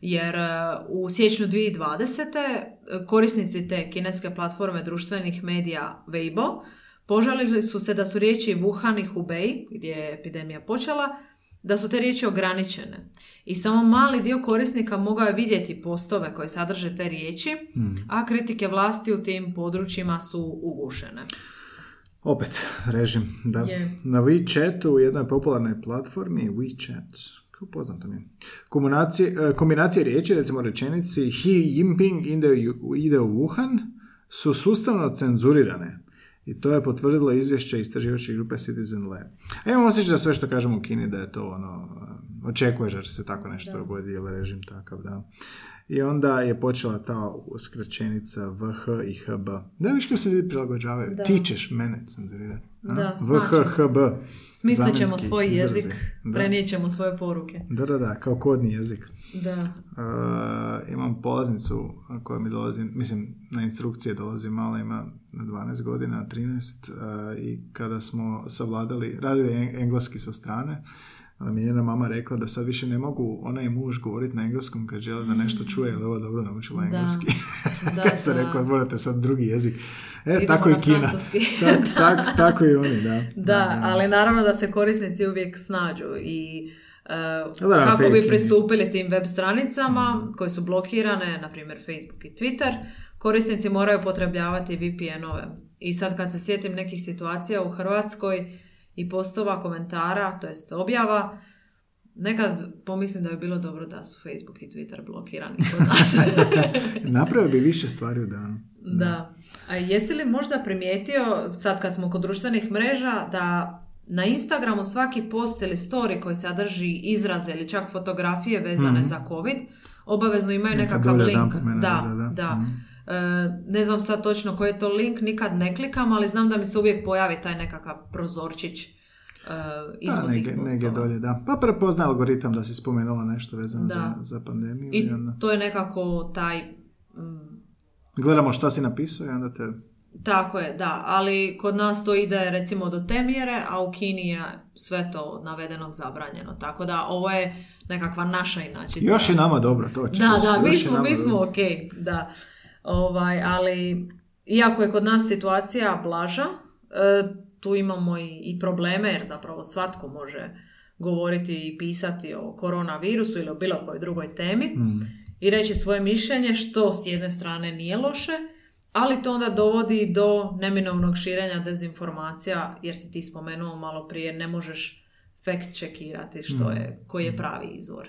Jer e, u siječnju 2020. E, korisnici te kineske platforme društvenih medija Weibo požalili su se da su riječi Wuhan i Hubei, gdje je epidemija počela, da su te riječi ograničene. I samo mali dio korisnika mogao je vidjeti postove koje sadrže te riječi, hmm. a kritike vlasti u tim područjima su ugušene. Opet, režim. Da. Na WeChatu, u jednoj popularnoj platformi, WeChat, kako poznato mi je, e, kombinacije riječi, recimo rečenici He Jinping ide, ide u Wuhan, su sustavno cenzurirane. I to je potvrdilo izvješće istraživačke grupe Citizen Lab. A imamo osjećaj da sve što kažemo u Kini da je to ono, očekuješ da će se tako nešto dogoditi, jer režim takav, da. I onda je počela ta skraćenica VH i HB. Da viš kako se ljudi prilagođavaju. Da. Ti ćeš mene cenzurirati. Da, VH, HB. Smislit ćemo svoj jezik, prenijet ćemo svoje poruke. Da, da, da, kao kodni jezik. Da. Uh, imam polaznicu koja mi dolazi, mislim, na instrukcije dolazi mala, ima 12 godina, 13 uh, i kada smo savladali, radili engleski sa strane, mi je njena mama rekla da sad više ne mogu ona i muž govoriti na engleskom kad žele da nešto čuje, jer ovo dobro naučila engleski. Da, kad se rekla, morate sad drugi jezik. E, tako i Kina. tak, tako i oni, da. Da, ali naravno da se korisnici uvijek snađu i uh, kako bi pristupili tim web stranicama mm. koje su blokirane, na primjer Facebook i Twitter, korisnici moraju potrebljavati VPN-ove. I sad kad se sjetim nekih situacija u Hrvatskoj, i postova, komentara, to jest objava, nekad pomislim da bi bilo dobro da su Facebook i Twitter blokirani kod nas. Napravio bi više stvari u danu. Da. A jesi li možda primijetio, sad kad smo kod društvenih mreža, da na Instagramu svaki post ili story koji sadrži izraze ili čak fotografije vezane mm za COVID, obavezno imaju nekakav link. Da, da, da. da. Mhm. E, ne znam sad točno koji je to link, nikad ne klikam, ali znam da mi se uvijek pojavi taj nekakav prozorčić uh, nege, nege dolje, da. Pa prepozna algoritam da si spomenula nešto vezano za, za pandemiju. I, to je nekako taj... Mm, Gledamo šta si napisao i onda te... Tako je, da, ali kod nas to ide recimo do te mjere, a u Kini je sve to navedeno zabranjeno, tako da ovo je nekakva naša inačica. Još i nama dobro, to ćeš Da, da, mi smo, mi smo ok, da. Ovaj, ali iako je kod nas situacija blaža, e, tu imamo i, i probleme jer zapravo svatko može govoriti i pisati o koronavirusu ili o bilo kojoj drugoj temi. Mm. i reći svoje mišljenje, što s jedne strane nije loše, ali to onda dovodi do neminovnog širenja dezinformacija, jer si ti spomenuo malo prije, ne možeš fact checkirati što je, koji je pravi izvor.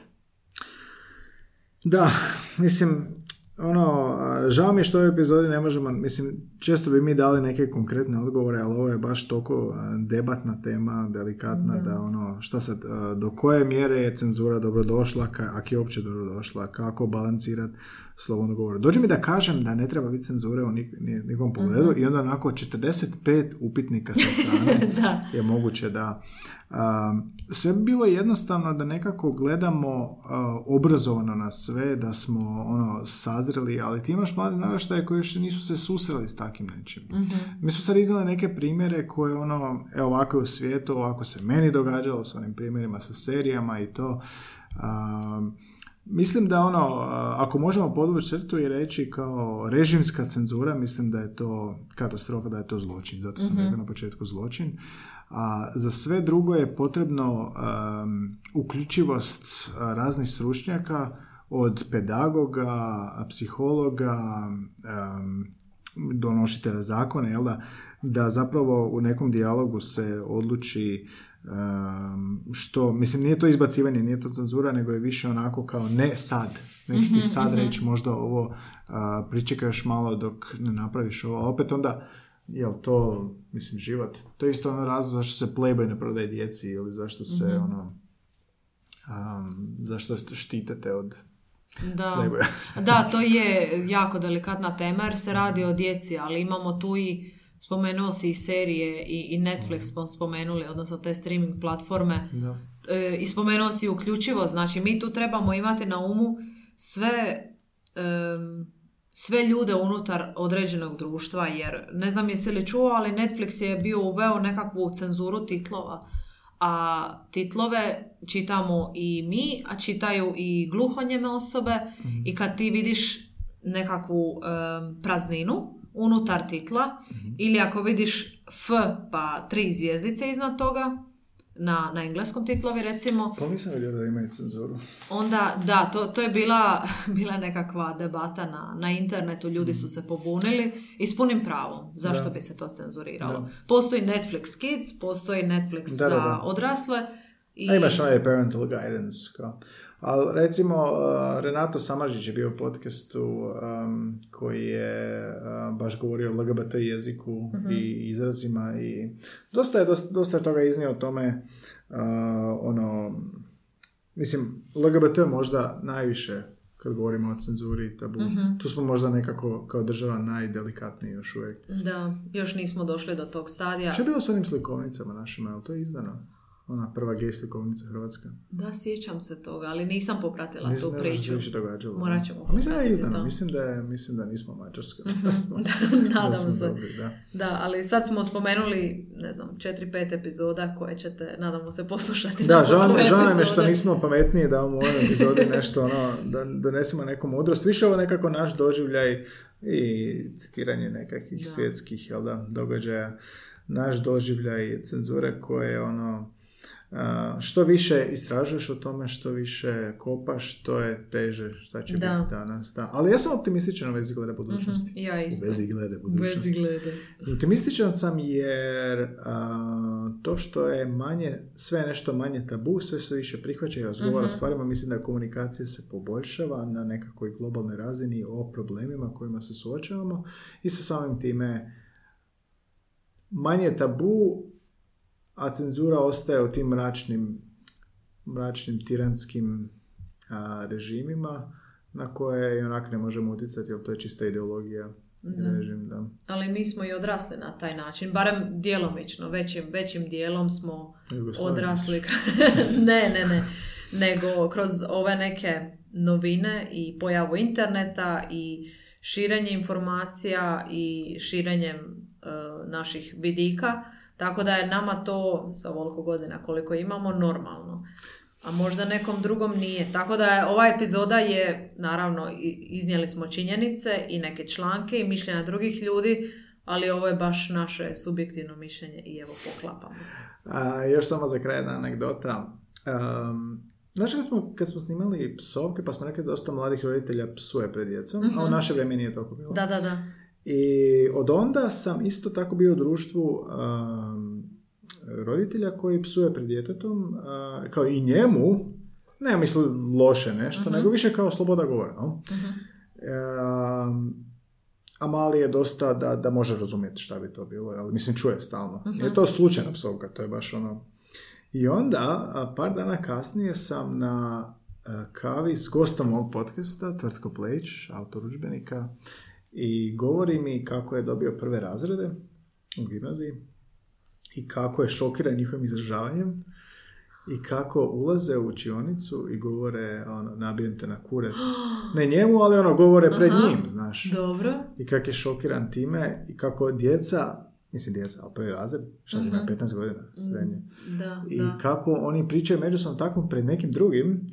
Da, mislim, ono, žao mi je što u ovoj epizodi ne možemo, mislim, često bi mi dali neke konkretne odgovore, ali ovo je baš toliko debatna tema, delikatna, da, ono, šta sad, do koje mjere je cenzura dobrodošla, ako je uopće dobrodošla, kako balancirati slobodno govor. Dođe mi da kažem da ne treba biti cenzure u nikom pogledu mhm. i onda onako 45 upitnika sa strane je moguće da sve bi bilo jednostavno da nekako gledamo obrazovano na sve, da smo ono sazreli, ali ti imaš mlade naraštaje koji još nisu se susreli s takim nečim. Mhm. Mi smo sad iznali neke primjere koje ono, evo ovako je u svijetu, ovako se meni događalo s onim primjerima sa serijama i to. Mislim da ono, ako možemo podvući crtu i reći kao režimska cenzura, mislim da je to katastrofa, da je to zločin. Zato sam mm rekao na početku zločin. A za sve drugo je potrebno um, uključivost raznih stručnjaka od pedagoga, psihologa, um, donošitelja zakona, jel da, da zapravo u nekom dijalogu se odluči što, mislim, nije to izbacivanje, nije to cenzura, nego je više onako kao ne sad. Neću ti mhm, sad mhm. reći možda ovo, uh, pričekaš malo dok ne napraviš ovo. A opet onda, jel to, mislim, život? To je isto ono razlog zašto se Playboy ne prodaje djeci ili zašto se, mm ono, um, zašto štitete od da. da, to je jako delikatna tema jer se radi o djeci, ali imamo tu i spomenuo si i serije i, i Netflix smo spomenuli, odnosno te streaming platforme. Da. E, I spomenuo si uključivo, znači mi tu trebamo imati na umu sve, sve ljude unutar određenog društva, jer ne znam jesi li čuo, ali Netflix je bio uveo nekakvu cenzuru titlova. A titlove čitamo i mi, a čitaju i gluhonjeme osobe mhm. i kad ti vidiš nekakvu prazninu, unutar titla mhm. ili ako vidiš F pa tri zvijezdice iznad toga na, na engleskom titlovi recimo. Pa nisam vidio da imaju cenzuru. Onda, da, to, to je bila, bila nekakva debata na, na internetu, ljudi su mhm. se pobunili i s punim pravom. Zašto bi se to cenzuriralo? Postoji Netflix Kids, postoji Netflix za odrasle. I... A imaš onaj parental guidance. Kao. Ali recimo uh, Renato Samaržić je bio u podcastu um, koji je uh, baš govorio o LGBT jeziku mhm. i izrazima i dosta je, dosta, je toga iznio o tome uh, ono mislim LGBT je možda najviše kad govorimo o cenzuri i tabu. Mhm. Tu smo možda nekako kao država najdelikatniji još uvijek. Da, još nismo došli do tog stadija. Što je bilo s onim slikovnicama našima, ali to je izdano? Ona prva gej slikovnica Hrvatska. Da, sjećam se toga, ali nisam popratila tu ne priču. Ne znam događalo. Morat ćemo A mislim da je izdano, mislim da, je, mislim da nismo mađarska. da, nadam se. Dobri, da. da. ali sad smo spomenuli, ne znam, četiri, pet epizoda koje ćete, nadamo se, poslušati. Da, žao nam je što nismo pametniji da u ovoj epizodi nešto, ono, da donesemo neku mudrost. Više ovo nekako naš doživljaj i citiranje nekakvih svjetskih jel da, događaja naš doživljaj cenzure koje ono što više istražuješ o tome, što više kopaš, to je teže šta će da. biti danas. Da. Ali ja sam optimističan u vezi glede budućnosti. mm Ja isto. U vezi glede budućnosti. Vezi glede. Optimističan sam jer to što je manje, sve nešto manje tabu, sve se više prihvaća i razgovara uh stvarima, mislim da komunikacija se poboljšava na nekakvoj globalnoj razini o problemima kojima se suočavamo i sa samim time manje tabu a cenzura ostaje u tim mračnim, mračnim tiranskim a, režimima na koje i onak ne možemo utjecati, jer to je čista ideologija da. režim. Da. Ali mi smo i odrasli na taj način, barem djelomično, većim, većim dijelom smo odrasli. ne, ne, ne. Nego kroz ove neke novine i pojavu interneta i širenje informacija i širenjem uh, naših vidika tako da je nama to, sa ovoliko godina koliko imamo, normalno. A možda nekom drugom nije. Tako da je, ova epizoda je, naravno, iznijeli smo činjenice i neke članke i mišljenja drugih ljudi, ali ovo je baš naše subjektivno mišljenje i evo poklapamo se. A, još samo za kraj jedna anegdota. Um, Znaš kad smo, kad smo snimali psovke, pa smo rekli da dosta mladih roditelja psuje pred djecom, a u naše vrijeme nije toliko bilo. Da, da, da. I od onda sam isto tako bio u društvu um, roditelja koji psuje pred djetetom, uh, kao i njemu, ne mislim loše nešto, nego više kao sloboda govora. No? Um, a mali je dosta da, da može razumjeti šta bi to bilo, ali mislim čuje stalno. Nije to slučajna psovka, to je baš ono... I onda, par dana kasnije sam na kavi s gostom ovog podcasta, Tvrtko Pleć, autor udžbenika, i govori mi kako je dobio prve razrede u gimnaziji i kako je šokiran njihovim izražavanjem i kako ulaze u učionicu i govore ono, nabijem te na kurac. Ne njemu, ali ono, govore pred Aha. njim, znaš. Dobro. I kako je šokiran time i kako djeca, mislim djeca, ali prvi razred, šta ima 15 godina, srednje. Da, I da. kako oni pričaju međusobno tako pred nekim drugim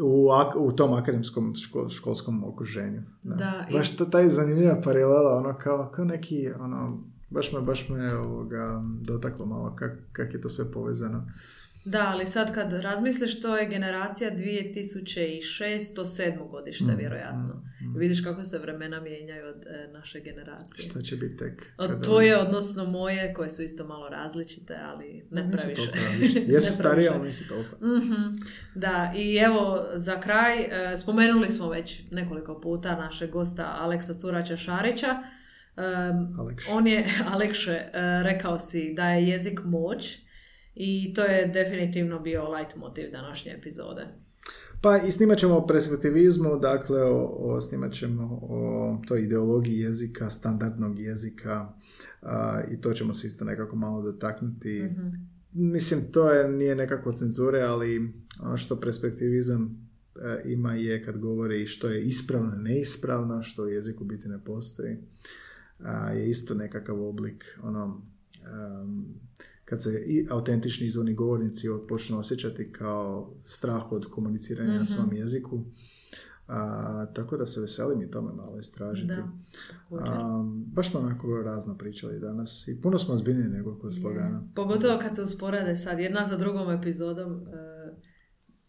u, ak- u tom akademskom ško- školskom okruženju. Da. Da, i- Baš to taj zanimljiva paralela, ono kao, kao neki, ono, baš me, baš me ovoga, dotaklo malo kak, kak je to sve povezano. Da, ali sad kad razmisliš, to je generacija 2006 do 7 godište, vjerojatno. I vidiš kako se vremena mijenjaju od e, naše generacije. Šta će biti tek? Od kada- tvoje, odnosno moje, koje su isto malo različite, ali ne Nisu previše. Jesu previše. ali nisi toliko. Mhm. Da, i evo za kraj, e, spomenuli smo već nekoliko puta našeg gosta Aleksa Curača Šarića. Alekš. on je, Alekše, e, rekao si da je jezik moć i to je definitivno bio light motiv današnje epizode. Pa i snimat ćemo o perspektivizmu, dakle o, o, snimat ćemo o toj ideologiji jezika, standardnog jezika a, i to ćemo se isto nekako malo dotaknuti. Mislim, to je, nije nekako cenzure, ali ono što perspektivizam e, ima je kad govori što je ispravno i neispravno, što u jeziku biti ne postoji, a, je isto nekakav oblik ono, em, kad se i autentični izvorni govornici počnu osjećati kao strah od komuniciranja na svom jeziku. A, tako da se veselim i tome malo istražiti. Da. A, baš smo onako razno pričali danas i puno smo ozbiljniji nego kod slogana. Pogotovo kad se usporede sad jedna za drugom epizodom. e,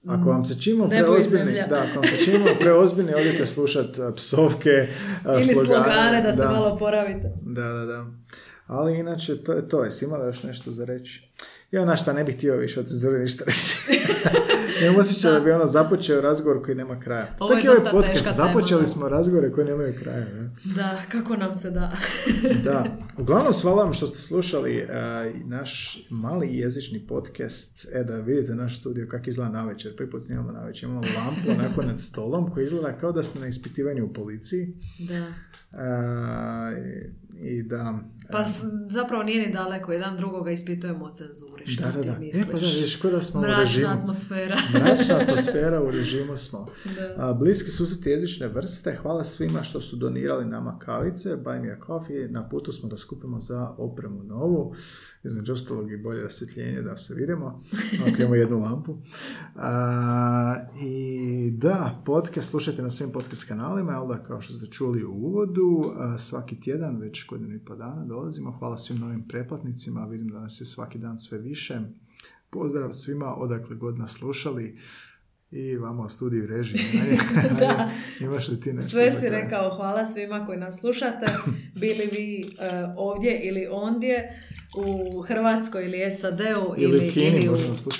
Ako vam se čimo preozbiljni, da, ako vam se čimo preozbiljni, odite slušat a, psovke, ili slogane. slogane da se malo poravite. Da, da, da. Ali inače, to je to. Jesi imala još nešto za reći? Ja na šta ne bih htio više od cenzure ništa reći. Imam osjećaj da bi ono započeo razgovor koji nema kraja. Ovo je Tako ovaj dosta podcast. Započeli smo razgovore koji nemaju kraja. Ne? Da, kako nam se da. Da. Uglavnom, hvala vam što ste slušali uh, naš mali jezični podcast. E, da vidite naš studio kako izgleda na večer. Prvi put snimamo na večer. Imamo lampu onako nad stolom koji izgleda kao da ste na ispitivanju u policiji. da. Uh, I da... Pa zapravo nije ni daleko, jedan drugoga ispitujemo o cenzuri. Šta Da, da, ti da. misliš? E, pa da, ko da smo u Mračna režimu. atmosfera. Mračna atmosfera u režimu smo. Da. A, bliski susret jezične vrste. Hvala svima što su donirali nama kavice. Buy me a coffee. Na putu smo da skupimo za opremu novu. Između ostalog i bolje rasvjetljenje da se vidimo. Ako imamo jednu lampu. A, I da, podcast slušajte na svim podcast kanalima. Jel da, kao što ste čuli u uvodu, a, svaki tjedan, već godinu i po dana dolazimo. Hvala svim novim pretplatnicima. Vidim da nas je svaki dan sve više. Pozdrav svima odakle god nas slušali i vama u studiju i režiji. Ajde, Da. Imaš li ti nešto Sve si rekao, hvala svima koji nas slušate, bili vi e, ovdje ili ondje, u Hrvatskoj ili SAD-u Ili ili, u Kini, ili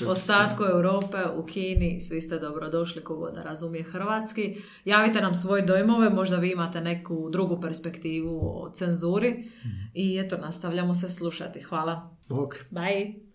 u ostatku Europe, u Kini, svi ste dobrodošli kogo da razumije hrvatski. Javite nam svoje dojmove, možda vi imate neku drugu perspektivu o cenzuri Mhm. i eto, nastavljamo se slušati. Hvala. Bog. Bye!